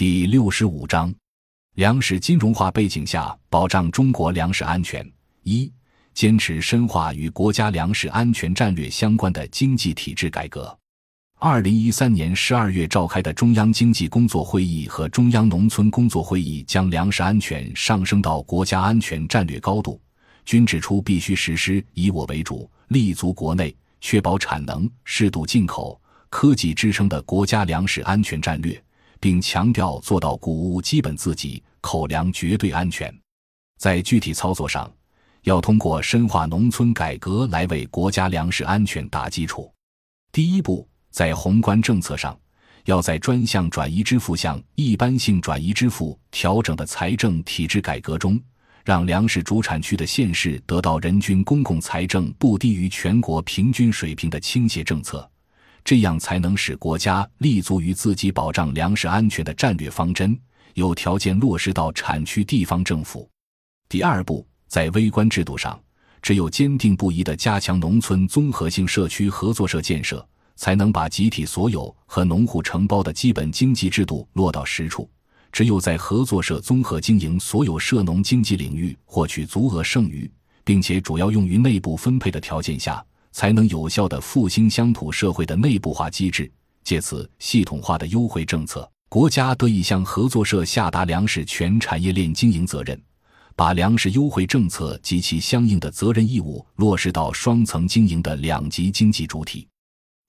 第六十五章，粮食金融化背景下保障中国粮食安全。一、坚持深化与国家粮食安全战略相关的经济体制改革。二零一三年十二月召开的中央经济工作会议和中央农村工作会议将粮食安全上升到国家安全战略高度，均指出必须实施以我为主、立足国内、确保产能、适度进口、科技支撑的国家粮食安全战略。并强调做到谷物基本自给、口粮绝对安全。在具体操作上，要通过深化农村改革来为国家粮食安全打基础。第一步，在宏观政策上，要在专项转移支付向一般性转移支付调整的财政体制改革中，让粮食主产区的县市得到人均公共财政不低于全国平均水平的倾斜政策。这样才能使国家立足于自己保障粮食安全的战略方针，有条件落实到产区地方政府。第二步，在微观制度上，只有坚定不移地加强农村综合性社区合作社建设，才能把集体所有和农户承包的基本经济制度落到实处。只有在合作社综合经营所有涉农经济领域获取足额剩余，并且主要用于内部分配的条件下。才能有效的复兴乡土社会的内部化机制，借此系统化的优惠政策，国家得以向合作社下达粮食全产业链经营责任，把粮食优惠政策及其相应的责任义务落实到双层经营的两级经济主体。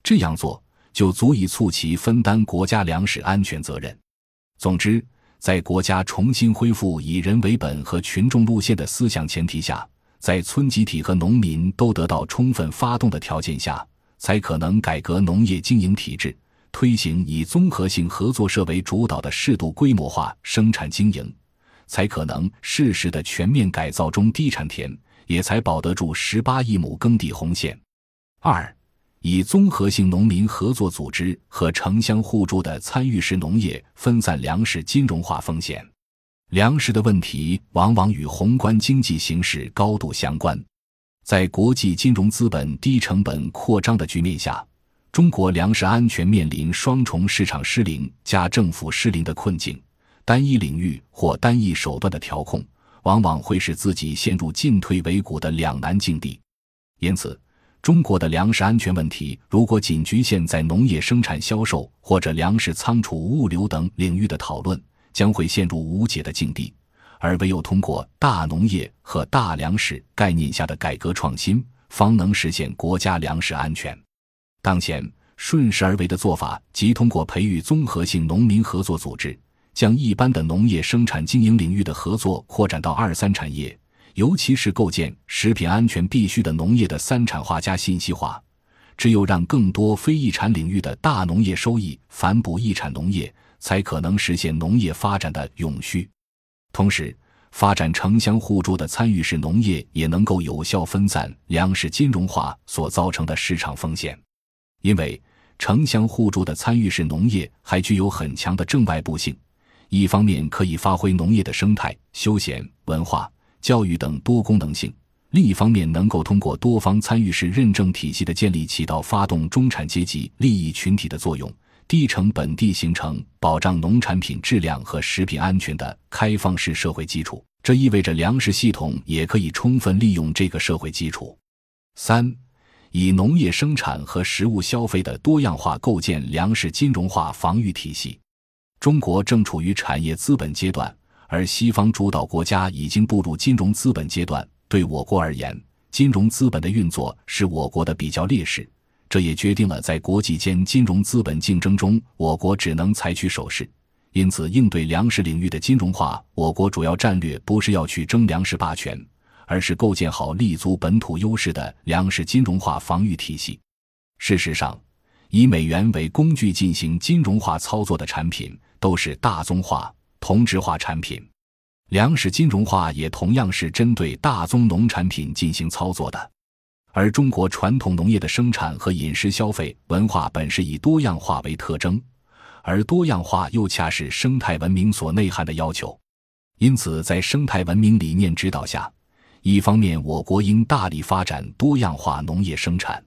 这样做就足以促其分担国家粮食安全责任。总之，在国家重新恢复以人为本和群众路线的思想前提下。在村集体和农民都得到充分发动的条件下，才可能改革农业经营体制，推行以综合性合作社为主导的适度规模化生产经营，才可能适时的全面改造中低产田，也才保得住十八亿亩耕地红线。二，以综合性农民合作组织和城乡互助的参与式农业分散粮食金融化风险。粮食的问题往往与宏观经济形势高度相关，在国际金融资本低成本扩张的局面下，中国粮食安全面临双重市场失灵加政府失灵的困境。单一领域或单一手段的调控，往往会使自己陷入进退维谷的两难境地。因此，中国的粮食安全问题如果仅局限在农业生产销售或者粮食仓储物流等领域的讨论，将会陷入无解的境地，而唯有通过大农业和大粮食概念下的改革创新，方能实现国家粮食安全。当前顺势而为的做法，即通过培育综合性农民合作组织，将一般的农业生产经营领域的合作扩展到二三产业，尤其是构建食品安全必须的农业的三产化加信息化。只有让更多非遗产领域的大农业收益反哺遗产农业。才可能实现农业发展的永续，同时，发展城乡互助的参与式农业也能够有效分散粮食金融化所造成的市场风险。因为城乡互助的参与式农业还具有很强的正外部性，一方面可以发挥农业的生态、休闲、文化、教育等多功能性；另一方面，能够通过多方参与式认证体系的建立，起到发动中产阶级利益群体的作用。低成本地形成保障农产品质量和食品安全的开放式社会基础，这意味着粮食系统也可以充分利用这个社会基础。三，以农业生产和食物消费的多样化构建粮食金融化防御体系。中国正处于产业资本阶段，而西方主导国家已经步入金融资本阶段。对我国而言，金融资本的运作是我国的比较劣势。这也决定了，在国际间金融资本竞争中，我国只能采取守势。因此，应对粮食领域的金融化，我国主要战略不是要去争粮食霸权，而是构建好立足本土优势的粮食金融化防御体系。事实上，以美元为工具进行金融化操作的产品，都是大宗化、同质化产品。粮食金融化也同样是针对大宗农产品进行操作的。而中国传统农业的生产和饮食消费文化本是以多样化为特征，而多样化又恰是生态文明所内涵的要求。因此，在生态文明理念指导下，一方面我国应大力发展多样化农业生产，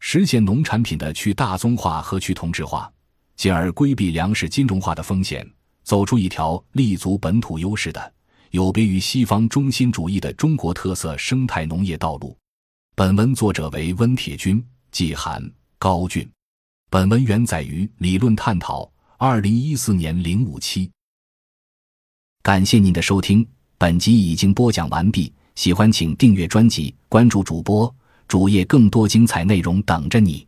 实现农产品的去大宗化和去同质化，进而规避粮食金融化的风险；走出一条立足本土优势的、有别于西方中心主义的中国特色生态农业道路。本文作者为温铁军、季寒、高俊。本文原载于理论探讨，二零一四年零五期。感谢您的收听，本集已经播讲完毕。喜欢请订阅专辑，关注主播主页，更多精彩内容等着你。